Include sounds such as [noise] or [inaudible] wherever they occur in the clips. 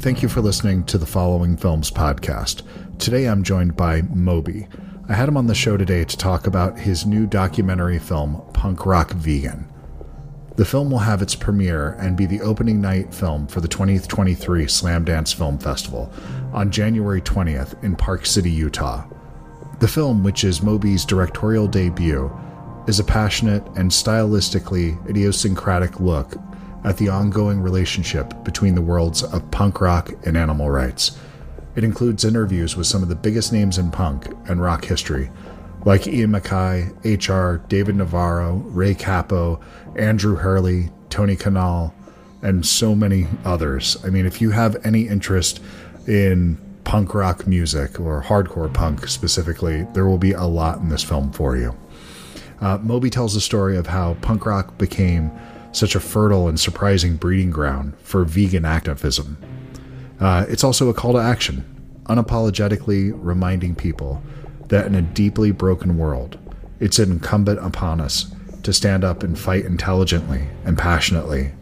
Thank you for listening to the Following Films podcast. Today I'm joined by Moby. I had him on the show today to talk about his new documentary film, Punk Rock Vegan. The film will have its premiere and be the opening night film for the 2023 Slamdance Film Festival on January 20th in Park City, Utah. The film, which is Moby's directorial debut, is a passionate and stylistically idiosyncratic look at the ongoing relationship between the worlds of punk rock and animal rights. It includes interviews with some of the biggest names in punk and rock history, like Ian MacKaye, HR, David Navarro, Ray Cappo, Andrew Hurley, Tony Kanal, and so many others. I mean, if you have any interest in punk rock music or hardcore punk specifically, there will be a lot in this film for you. Uh, Moby tells the story of how punk rock became such a fertile and surprising breeding ground for vegan activism. Uh, it's also a call to action, unapologetically reminding people that in a deeply broken world, it's incumbent upon us to stand up and fight intelligently and passionately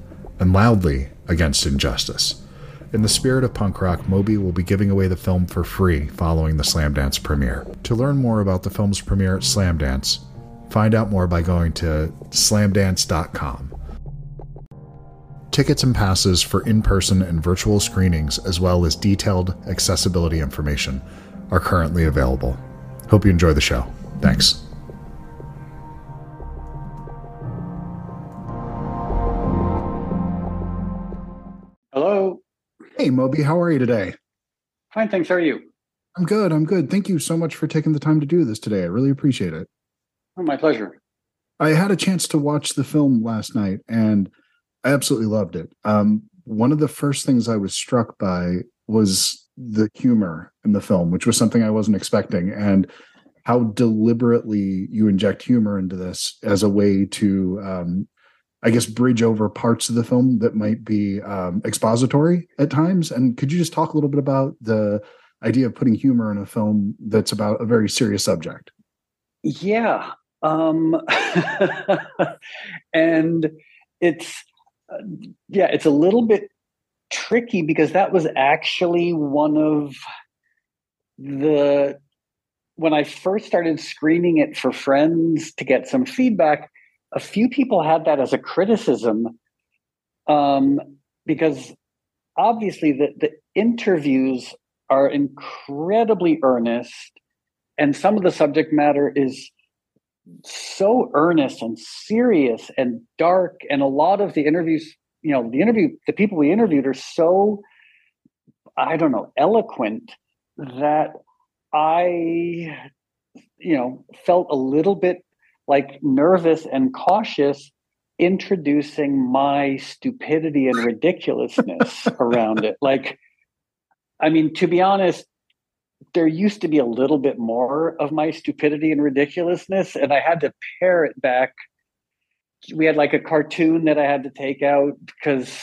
and loudly against injustice. In the spirit of punk rock, Moby will be giving away the film for free following the Slamdance premiere. To learn more about the film's premiere at Slamdance, find out more by going to slamdance.com. Tickets and passes for in person and virtual screenings, as well as detailed accessibility information, are currently available. Hope you enjoy the show. Thanks. Hello. Hey, Moby, how are you today? Fine, thanks. How are you? I'm good. I'm good. Thank you so much for taking the time to do this today. I really appreciate it. Oh, my pleasure. I had a chance to watch the film last night and absolutely loved it. Um, one of the first things I was struck by was the humor in the film, which was something I wasn't expecting, and how deliberately you inject humor into this as a way to, um, I guess, bridge over parts of the film that might be um, expository at times. And could you just talk a little bit about the idea of putting humor in a film that's about a very serious subject? Yeah. Um, [laughs] and it's, yeah, it's a little bit tricky because that was actually one of the when I first started screening it for friends to get some feedback, a few people had that as a criticism um, because obviously the, the interviews are incredibly earnest and some of the subject matter is so earnest and serious and dark and a lot of the interviews you know the interview the people we interviewed are so i don't know eloquent that i you know felt a little bit like nervous and cautious introducing my stupidity and ridiculousness [laughs] around it. Like i mean to be honest there used to be a little bit more of my stupidity and ridiculousness and i had to pare it back. We had like a cartoon that I had to take out because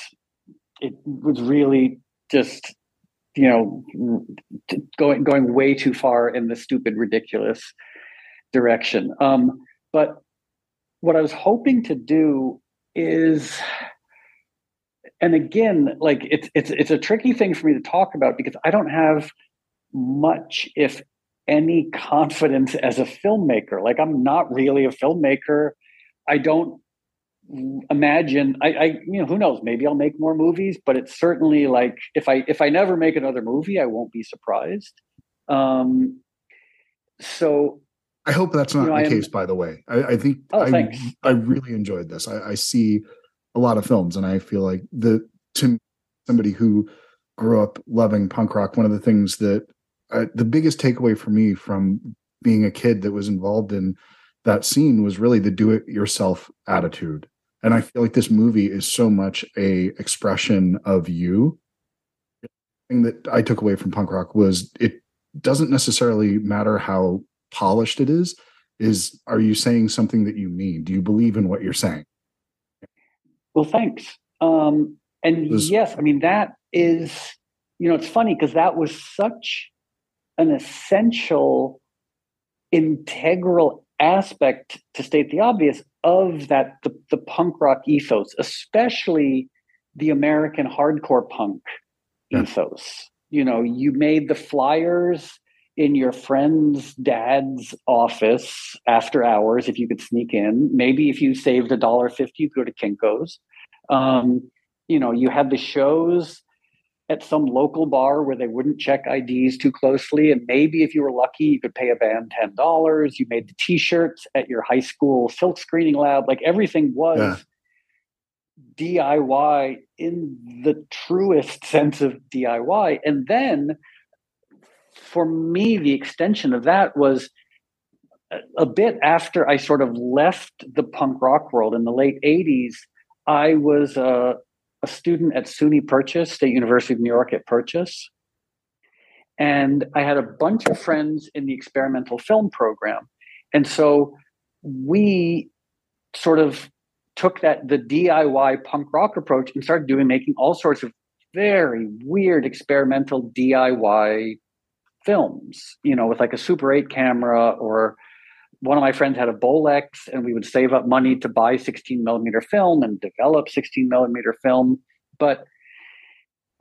it was really just you know going going way too far in the stupid ridiculous direction. Um, but what i was hoping to do is and again like it's it's it's a tricky thing for me to talk about because i don't have much if any confidence as a filmmaker. Like i'm not really a filmmaker. I don't imagine I, I you know who knows? Maybe i'll make more movies but it's certainly like if i if i never make another movie i won't be surprised. Um so i hope that's not you know, the case by the way. I, I think oh, I. I really enjoyed this. I, I see a lot of films and i feel like the to somebody who grew up loving punk rock one of the things that uh, the biggest takeaway for me from being a kid that was involved in that scene was really the do it yourself attitude. And i feel like this movie is so much a expression of you. The thing that i took away from punk rock was it doesn't necessarily matter how polished it is is are you saying something that you mean? Do you believe in what you're saying? Well thanks. Um and was, yes i mean that is you know it's funny because that was such an essential integral aspect to state the obvious of that the, the punk rock ethos especially the american hardcore punk yeah. ethos. You know, you made the flyers in your friend's dad's office after hours if you could sneak in. Maybe if you saved a dollar fifty, you'd go to Kinko's. Um, you know, you had the shows at some local bar where they wouldn't check IDs too closely. And maybe if you were lucky, you could pay a band $10. You made the t shirts at your high school silk screening lab. Like everything was yeah. DIY in the truest [laughs] sense of DIY. And then for me, the extension of that was a bit after I sort of left the punk rock world in the late 80s. I was a, a student at SUNY Purchase, State University of New York at Purchase. And I had a bunch of friends in the experimental film program. And so we sort of took that the DIY punk rock approach and started doing making all sorts of very weird experimental DIY films, you know, with like a Super 8 camera or one of my friends had a Bolex and we would save up money to buy 16 millimeter film and develop 16 millimeter film. But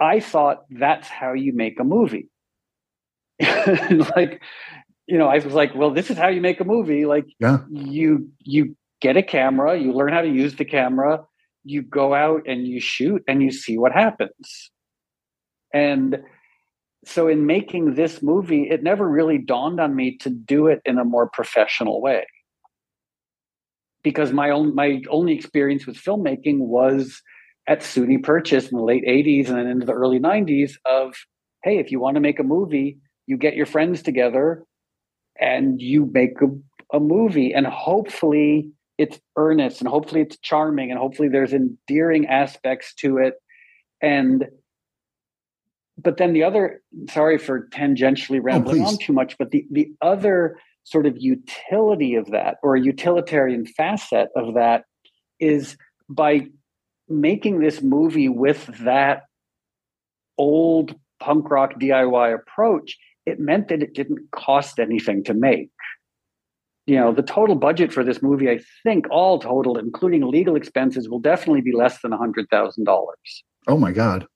I thought that's how you make a movie. [laughs] like, you know, I was like, well, this is how you make a movie. Like yeah. you you get a camera, you learn how to use the camera, you go out and you shoot and you see what happens. And so in making this movie, it never really dawned on me to do it in a more professional way. Because my own my only experience with filmmaking was at SUNY Purchase in the late 80s and then into the early 90s of, hey, if you want to make a movie, you get your friends together and you make a, a movie. And hopefully it's earnest and hopefully it's charming and hopefully there's endearing aspects to it and but then the other sorry for tangentially rambling oh, on too much but the the other sort of utility of that or a utilitarian facet of that is by making this movie with that old punk rock DIY approach it meant that it didn't cost anything to make. You know the total budget for this movie i think all total including legal expenses will definitely be less than a hundred thousand dollars. Oh my god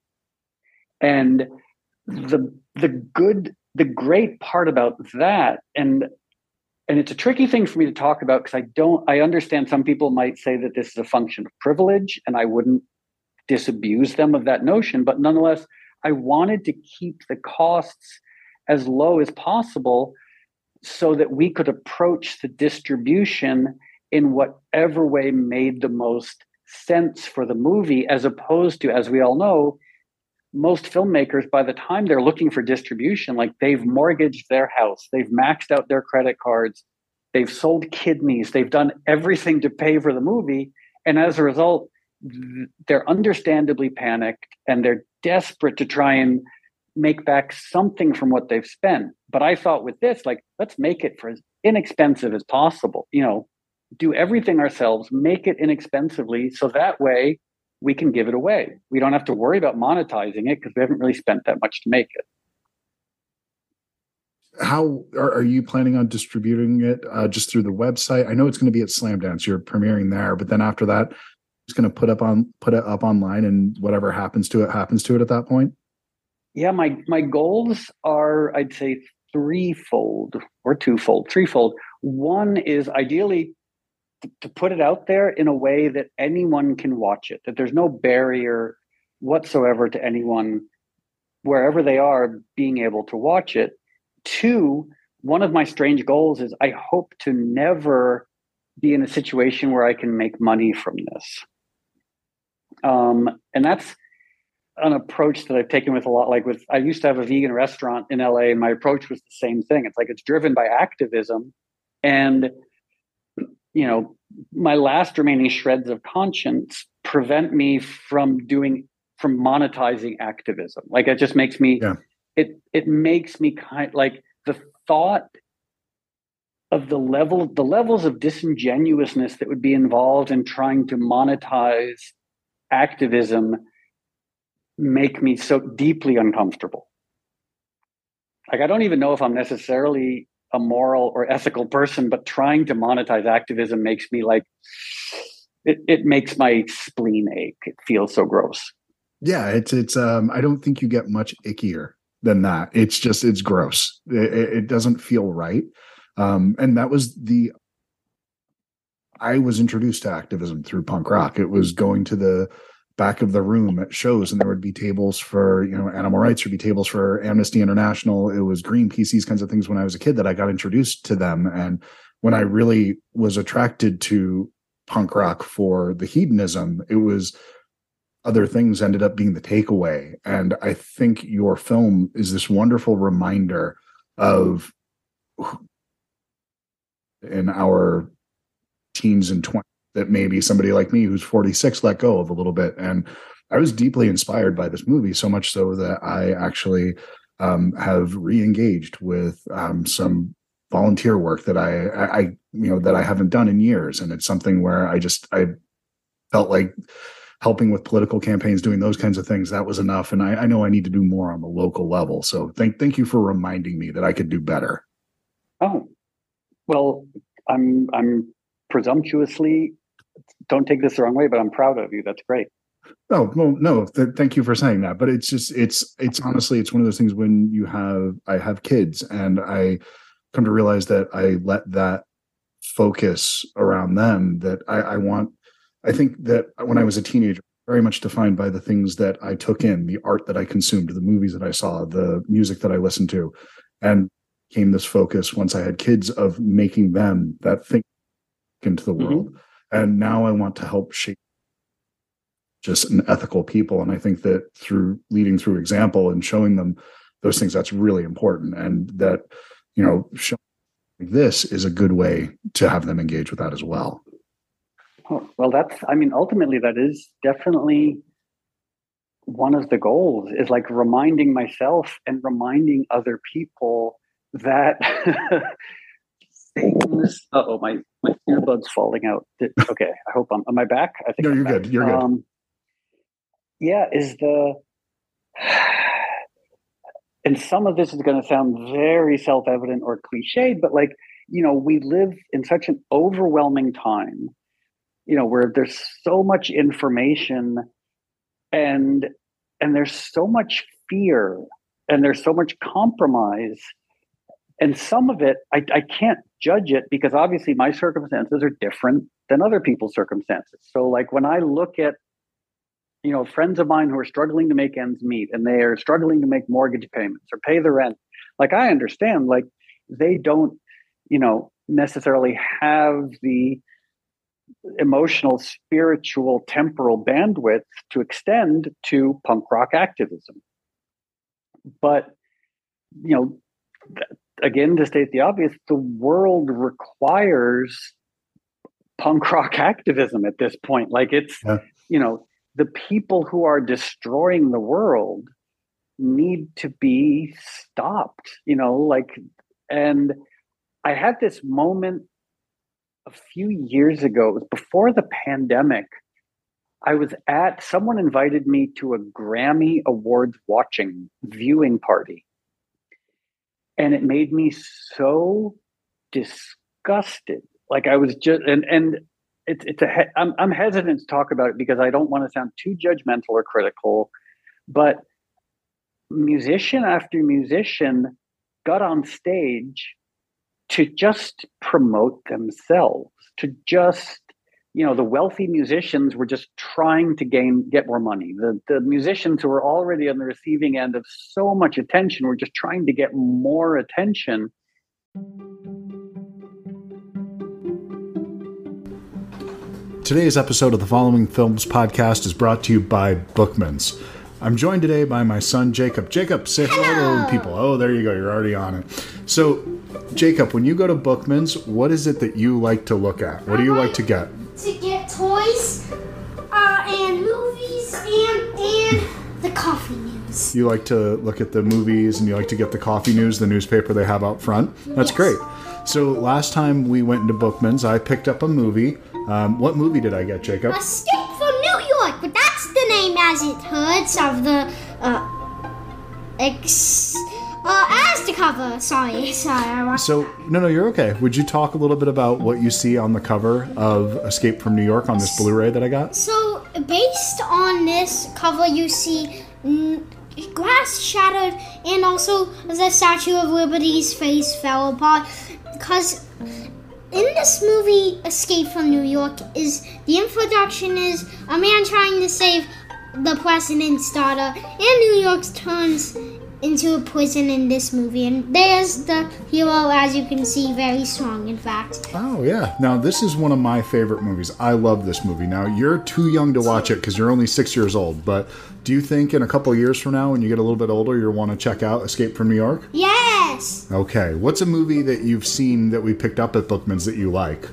and the the good the great part about that and and it's a tricky thing for me to talk about because i don't i understand some people might say that this is a function of privilege and i wouldn't disabuse them of that notion but nonetheless i wanted to keep the costs as low as possible so that we could approach the distribution in whatever way made the most sense for the movie, as opposed to, as we all know, most filmmakers, by the time they're looking for distribution, like they've mortgaged their house, they've maxed out their credit cards, they've sold kidneys, they've done everything to pay for the movie. And as a result, they're understandably panicked and they're desperate to try and make back something from what they've spent. But I thought with this, like, let's make it for as inexpensive as possible. You know, do everything ourselves, make it inexpensively, so that way we can give it away. We don't have to worry about monetizing it because we haven't really spent that much to make it. How are, are you planning on distributing it? Uh, just through the website? I know it's going to be at Slamdance. You're premiering there, but then after that, it's going to put up on put it up online, and whatever happens to it happens to it at that point. Yeah, my my goals are I'd say threefold or twofold, threefold. One is ideally to, put it out there in a way that anyone can watch it, that there's no barrier whatsoever to anyone wherever they are being able to watch it. Two, one of my strange goals is I hope to never be in a situation where I can make money from this. Um, and that's an approach that I've taken with a lot. Like with, I used to have a vegan restaurant in LA, and my approach was the same thing. It's like it's driven by activism, and you know, my last remaining shreds of conscience prevent me from doing from monetizing activism. Like it just makes me, yeah. it it makes me kind like the thought of the level the levels of disingenuousness that would be involved in trying to monetize activism make me so deeply uncomfortable. Like, I don't even know if I'm necessarily a moral or ethical person, but trying to monetize activism makes me like, it, it makes my spleen ache. It feels so gross. Yeah, it's it's. Um, I don't think you get much ickier than that. It's just it's gross. It, it doesn't feel right. Um, and that was the. I was introduced to activism through punk rock. It was going to the back of the room at shows and there would be tables for you know animal rights there'd be tables for amnesty international it was greenpeace these kinds of things when i was a kid that i got introduced to them and when i really was attracted to punk rock for the hedonism it was other things ended up being the takeaway. And I think your film is this wonderful reminder of in our teens and 20s that maybe somebody like me who's 46 let go of a little bit. And I was deeply inspired by this movie, so much so that I actually um, have re-engaged with um, some volunteer work that I, I, you know, that I haven't done in years. And it's something where I just, I felt like helping with political campaigns, doing those kinds of things, that was enough. And I, I know I need to do more on the local level. So thank thank you for reminding me that I could do better. Oh, well, I'm I'm presumptuously don't take this the wrong way, but I'm proud of you. That's great. Oh well, no. Th- thank you for saying that. But it's just it's it's honestly it's one of those things when you have I have kids and I come to realize that I let that focus around them that I, I want I think that when I was a teenager, very much defined by the things that I took in, the art that I consumed, the movies that I saw, the music that I listened to, and came this focus once I had kids of making them that thing into the world. Mm-hmm. And now I want to help shape just an ethical people. And I think that through leading through example and showing them those things, that's really important. And that, you know, showing this is a good way to have them engage with that as well. Well, that's, I mean, ultimately, that is definitely one of the goals is like reminding myself and reminding other people that [laughs] things. oh, my, my earbuds falling out. Okay, I hope I'm, am I back? I think no, you're good. You're good. Um, yeah, is the, and some of this is going to sound very self evident or cliched, but like, you know, we live in such an overwhelming time you know where there's so much information and and there's so much fear and there's so much compromise and some of it I, I can't judge it because obviously my circumstances are different than other people's circumstances so like when i look at you know friends of mine who are struggling to make ends meet and they are struggling to make mortgage payments or pay the rent like i understand like they don't you know necessarily have the emotional, spiritual, temporal bandwidth to extend to punk rock activism. But, you know, again, to state the obvious, the world requires punk rock [laughs] activism at this point. Like it's, yeah. you know, the people who are destroying the world need to be stopped, you know, like, and I had this moment a few years ago, it was before the pandemic. I was at, someone invited me to a Grammy Awards watching viewing party. And it made me so disgusted. Like I was just, and, and it's, it's a, I'm, I'm hesitant to talk about it because I don't want to sound too judgmental or critical, but musician after musician got on stage to just promote themselves, to just you know the wealthy musicians were just trying to gain get more money the the musicians who were already on the receiving end of so much attention were just trying to get more attention Today's episode of the Following Films podcast is brought to you by Bookmans. I'm joined today by my son Jacob. Jacob, say hello to the people. Oh, there you go. You're already on it. So, Jacob, when you go to Bookman's, what is it that you like to look at? What do you like to get? To get toys, uh, and movies, and and the coffee news. You like to look at the movies, and you like to get the coffee news, the newspaper they have out front. That's yes. great. So last time we went into Bookman's, I picked up a movie. Um, what movie did I get, Jacob? Escape from New York, but that's the name as it hurts of the uh, ex cover. Sorry, [laughs] sorry. So no, no, you're okay. Would you talk a little bit about what you see on the cover of Escape from New York on this Blu-ray that I got? So based on this cover, you see glass shattered, and also the Statue of Liberty's face fell apart. Because in this movie, Escape from New York, is the introduction is a man trying to save the president's daughter, and New York turns into a prison in this movie. And there's the hero, as you can see, very strong, in fact. Oh, yeah. Now, this is one of my favorite movies. I love this movie. Now, you're too young to watch it because you're only six years old, but do you think in a couple years from now, when you get a little bit older, you'll want to check out Escape from New York? Yes! Okay. What's a movie that you've seen that we picked up at Bookman's that you like?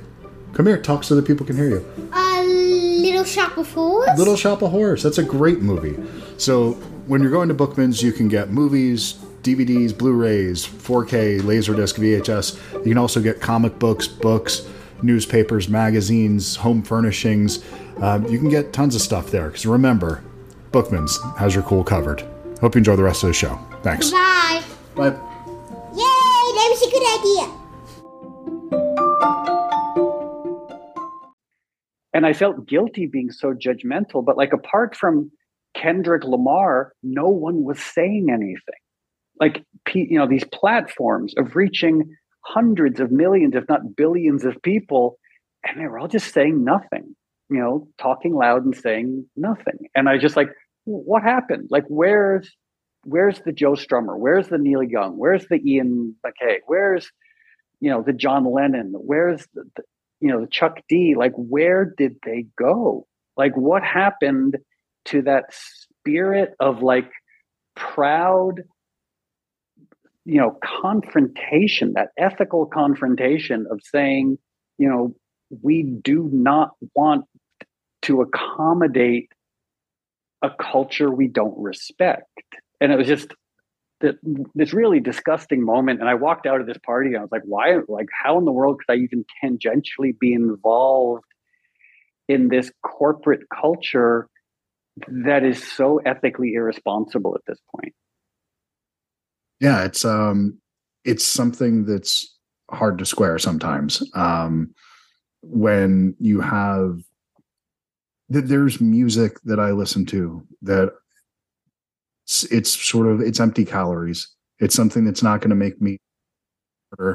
Come here, talk so that people can hear you. A Little Shop of Horrors? Little Shop of Horrors. That's a great movie. So when you're going to Bookman's, you can get movies, DVDs, Blu-rays, 4K, Laserdisc, VHS. You can also get comic books, books, newspapers, magazines, home furnishings. Uh, you can get tons of stuff there. Because remember, Bookman's has your cool covered. Hope you enjoy the rest of the show. Thanks. Bye. Bye. Yay! That was a good idea. and I felt guilty being so judgmental. But like apart from Kendrick Lamar, no one was saying anything. Like you know, these platforms of reaching hundreds of millions, if not billions, of people, and they were all just saying nothing. You know, talking loud and saying nothing. And I just like, what happened? Like, where's where's the Joe Strummer? Where's the Neil Young? Where's the Ian MacKaye? Where's you know the John Lennon? Where's the, the you know the Chuck D? Like, where did they go? Like, what happened to that spirit of like proud you know confrontation that ethical confrontation of saying you know we do not want to accommodate a culture we don't respect. And it was just that this really disgusting moment and i walked out of this party and i was like why like how in the world could i even tangentially be involved in this corporate culture that is so ethically irresponsible at this point. Yeah it's um it's something that's hard to square sometimes. Um when you have that there's music that i listen to that it's, it's sort of it's empty calories. It's something that's not going to make me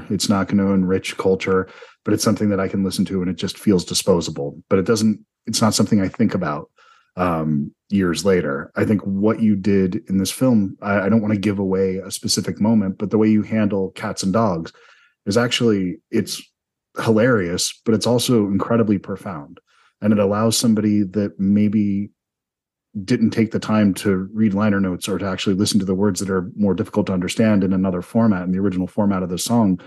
it's not going to enrich culture but it's something that i can listen to and it just feels disposable. But it doesn't it's not something i think about um, years later. I think what you did in this film, I, I don't want to give away a specific moment, but the way you handle cats and dogs is actually it's hilarious, but it's also incredibly profound. And it allows somebody that maybe didn't take the time to read liner notes or to actually listen to the words that are more difficult to understand in another format, in the original format of the song,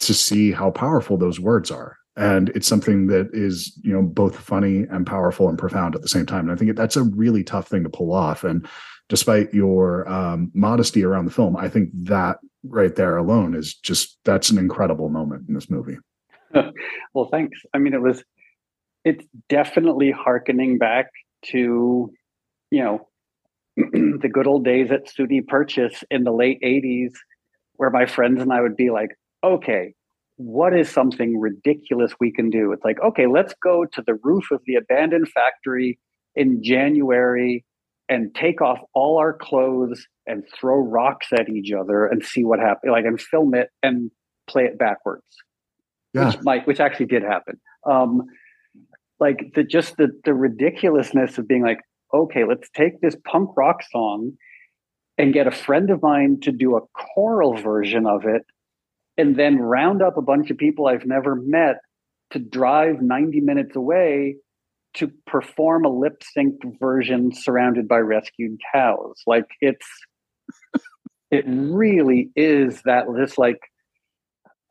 to see how powerful those words are and it's something that is you know both funny and powerful and profound at the same time. And i think that's a really tough thing to pull off. And despite your um, modesty around the film i think that right there alone is just that's an incredible moment in this movie. [laughs] Well thanks. I mean it was it's definitely harkening back to you know [clears throat] the good old days at SUNY Purchase in the late 80s where my friends and i would be like okay what is something ridiculous we can do? It's like, okay, let's go to the roof of the abandoned factory in January and take off all our clothes and throw rocks at each other and see what happens, like, and film it and play it backwards. Yeah. Which might, which actually did happen. Um, like the just the the ridiculousness of being like, okay, let's take this punk rock song and get a friend of mine to do a choral version of it and then round up a bunch of people I've never met to drive 90 minutes away to perform a lip synced version surrounded by rescued cows. Like it's, [laughs] it really is that this, like,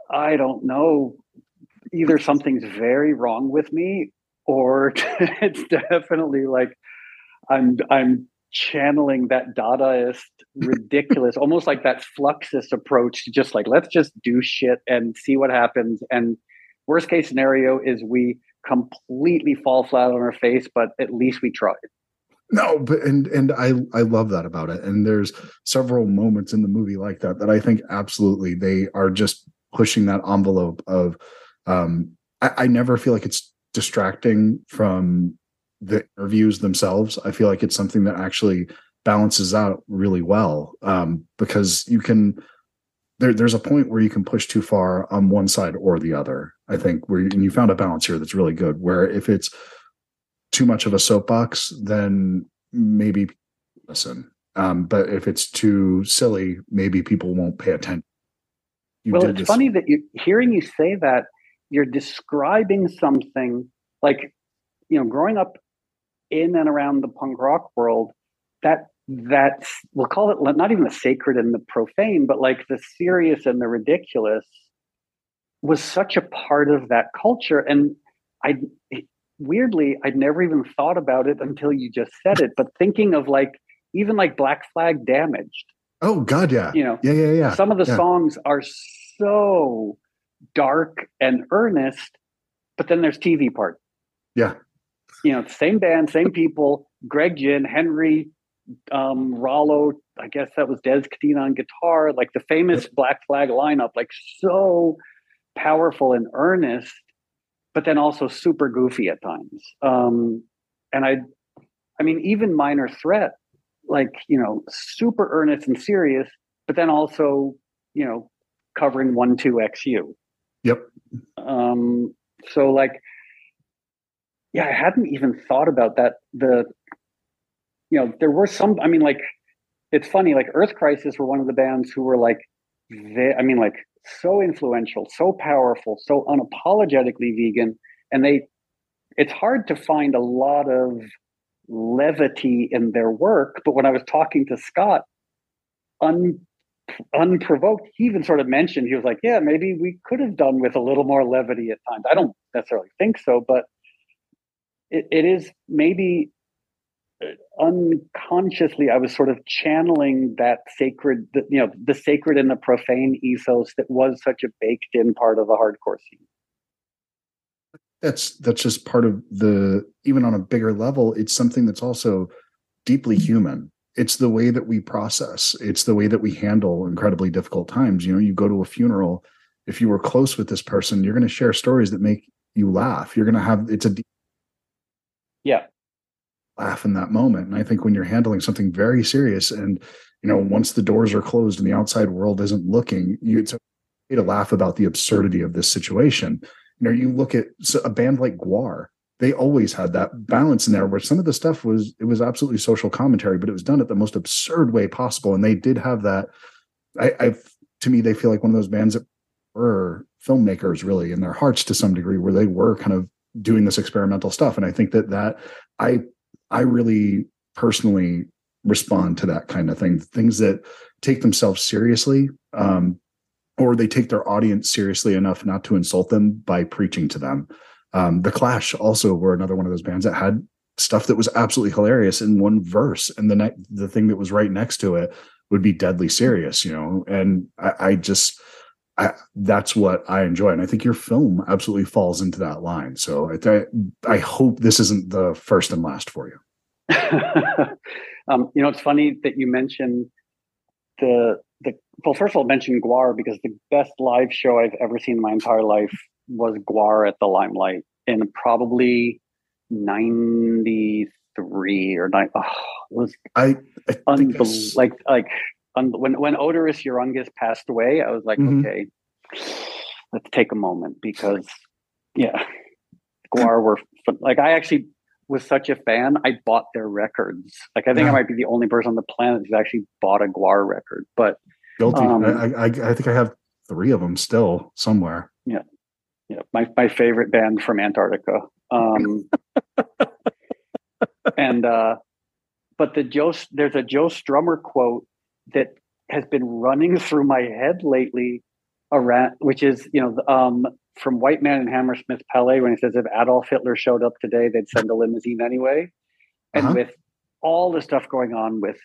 I don't know, either something's very wrong with me or [laughs] it's definitely like I'm, I'm channeling that Dadaist, [laughs] ridiculous, almost like that Fluxus approach to just like, let's just do shit and see what happens. And worst case scenario is we completely fall flat on our face, but at least we tried. No, but and and I I love that about it. And there's several moments in the movie like that that I think absolutely they are just pushing that envelope of um I, I never feel like it's distracting from the interviews themselves. I feel like it's something that actually balances out really well um, because you can there, there's a point where you can push too far on one side or the other. I think where you, and you found a balance here that's really good. Where if it's too much of a soapbox, then maybe listen. Um, but if it's too silly, maybe people won't pay attention. You well, it's this- funny that you hearing you say that you're describing something like you know growing up in and around the punk rock world that that we'll call it not even the sacred and the profane, but like the serious and the ridiculous was such a part of that culture. And I weirdly, I'd never even thought about it until you just said it. But thinking of like even like Black Flag Damaged. Oh God, yeah. You know, yeah, yeah, yeah. Some of the yeah. songs are so dark and earnest, but then there's TV part. Yeah. You know, same band, same people, Greg Ginn, Henry, um, Rollo, I guess that was Dez Cadena on guitar, like the famous Black Flag lineup, like so powerful and earnest, but then also super goofy at times. Um, and I, I mean, even Minor Threat, like you know, super earnest and serious, but then also you know, covering 12XU. Yep. Um, so like, yeah, I hadn't even thought about that. The you know, there were some, I mean, like, it's funny, like Earth Crisis were one of the bands who were like, they, I mean, like, so influential, so powerful, so unapologetically vegan. And they, it's hard to find a lot of levity in their work. But when I was talking to Scott, un, unprovoked, he even sort of mentioned, he was like, yeah, maybe we could have done with a little more levity at times. I don't necessarily think so, but it, it is maybe uh, unconsciously i was sort of channeling that sacred the, you know the sacred and the profane ethos that was such a baked in part of the hardcore scene. That's that's just part of the even on a bigger level it's something that's also deeply mm-hmm. human. It's the way that we process. It's the way that we handle incredibly difficult times. You know you go to a funeral if you were close with this person you're going to share stories that make you laugh. You're going to have it's a deep yeah laugh in that moment. And I think when you're handling something very serious and, you know, once the doors are closed and the outside world isn't looking, you, it's okay to laugh about the absurdity of this situation. You know, you look at a band like GWAR, they always had that balance in there where some of the stuff was, it was absolutely social commentary, but it was done at the most absurd way possible. And they did have that. I, I to me, they feel like one of those bands that were filmmakers really in their hearts to some degree, where they were kind of doing this experimental stuff. And I think that that I I really personally respond to that kind of thing. Things that take themselves seriously, um, or they take their audience seriously enough not to insult them by preaching to them. Um, the Clash also were another one of those bands that had stuff that was absolutely hilarious in one verse, and the ne- the thing that was right next to it would be deadly serious, you know. And I, I just I, that's what I enjoy, and I think your film absolutely falls into that line. So I, I hope this isn't the first and last for you. [laughs] um, you know, it's funny that you mentioned the the. Well, first of all, mention GWAR because the best live show I've ever seen in my entire life was GWAR at the Limelight in probably ninety three or nine. Oh, it was I, I unbel- like like when when Oderus Urungus passed away, I was like, mm-hmm. okay, let's take a moment because yeah, GWAR were like I actually was such a fan, I bought their records. Like I think yeah. I might be the only person on the planet who's actually bought a GWAR record. But guilty. Um, I, I, I think I have three of them still somewhere. Yeah, yeah. My my favorite band from Antarctica. Um, [laughs] and uh, but the Joe there's a Joe Strummer quote that has been running through my head lately around, which is you know um, from White Man in Hammersmith Palais when he says if Adolf Hitler showed up today, they'd send a limousine anyway. And uh-huh. with all the stuff going on with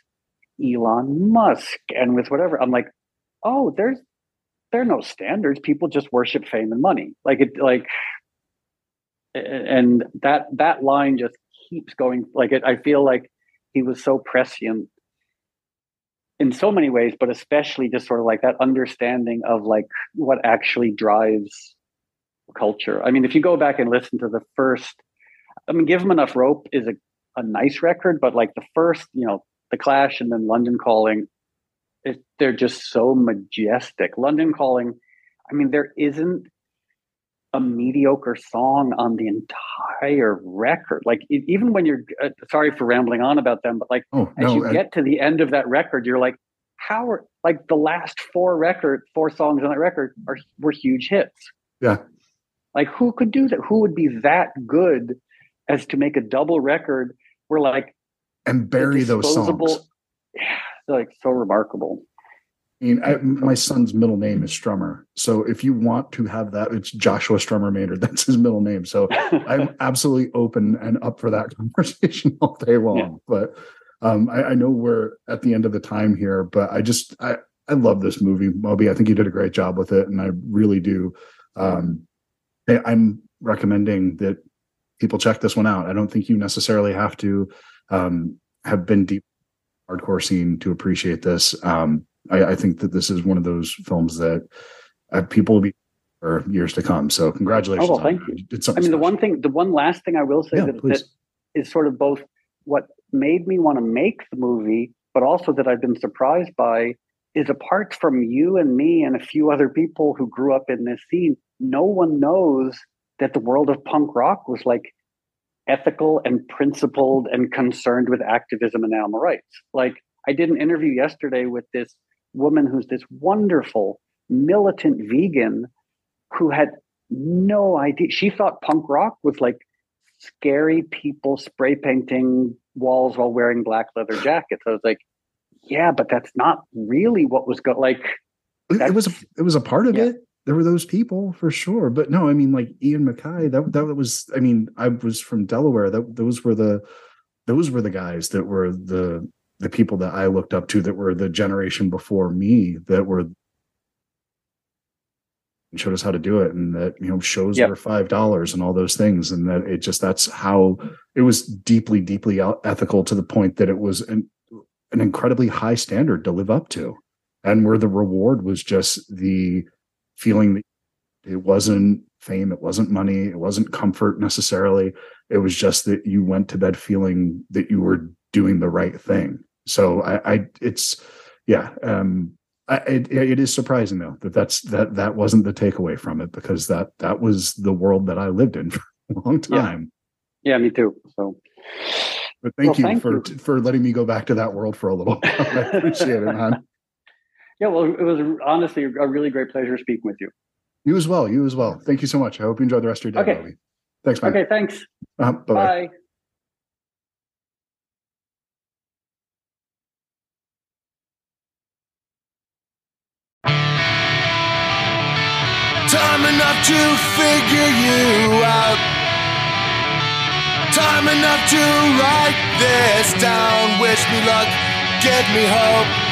Elon Musk and with whatever, I'm like, oh, there's there are no standards. People just worship fame and money. Like it, like, and that that line just keeps going. Like it, I feel like he was so prescient in so many ways, but especially just sort of like that understanding of like what actually drives culture. I mean, if you go back and listen to the first I mean, Give Them Enough Rope is a, a nice record, but like the first, you know, The Clash and then London Calling, it, they're just so majestic. London Calling, I mean, there isn't a mediocre song on the entire record. Like even when you're uh, sorry for rambling on about them, but like Oh as no, you I- get to the end of that record, you're like, how are like the last four record, four songs on that record are were huge hits. Yeah. Like who could do that? Who would be that good as to make a double record where like and bury those songs. Yeah, [sighs] like so remarkable. I mean, I, my son's middle name is Strummer, so if you want to have that, it's Joshua Strummer Maynard. [laughs] That's his middle name. So I'm [laughs] absolutely open and up for that [laughs] conversation all day long. Yeah. But um, I, I know we're at the end of the time here, but I just I I love this movie, Moby. I think you did a great job with it, and I really do. Um, I- I'm recommending that people check this one out. I don't think you necessarily have to um, have been deep hardcore scene to appreciate this. Um, I, I think that this is one of those films that uh, people will be for years to come. So congratulations. Oh, well, thank you. It's I mean, the one thing, the one last thing I will say Yeah, that, that is sort of both what made me want to make the movie, but also that I've been surprised by is apart from you and me and a few other people who grew up in this scene, no one knows that the world of punk rock was like ethical and principled and concerned with activism and animal rights. Like I did an interview yesterday with this woman who's this wonderful militant vegan who had no idea. She thought punk rock was like scary people spray painting walls while wearing black leather jackets. I was like, yeah, but that's not really what was going. Like, it, was a, it was a part of Yeah. it. There were those people for sure, but no, I mean like Ian MacKaye. That that was. I mean, I was from Delaware. That those were the those were the guys that were the the people that I looked up to. That were the generation before me. That were and showed us how to do it, and that you know shows Yep. were five dollars and all those things, and that it just that's how it was deeply deeply ethical to the point that it was an an incredibly high standard to live up to and where the reward was just the feeling that it wasn't fame it wasn't money it wasn't comfort necessarily it was just that you went to bed feeling that you were doing the right thing so i, I it's yeah um I, it, it is surprising though that that's that that wasn't the takeaway from it because that that was the world that i lived in [laughs] for a long time yeah, me too. So, but thank Well, you thank for you. for letting me go back to that world for a little [laughs] i appreciate it man [laughs] yeah, well, it was honestly a really great pleasure speaking with you. You as well. You as well. Thank you so much. I hope you enjoy the rest of your day, Okay. Moby. Thanks, man. Okay, thanks. Uh. Bye. Time enough to figure you out. Time enough to write this down. Wish me luck, give me hope.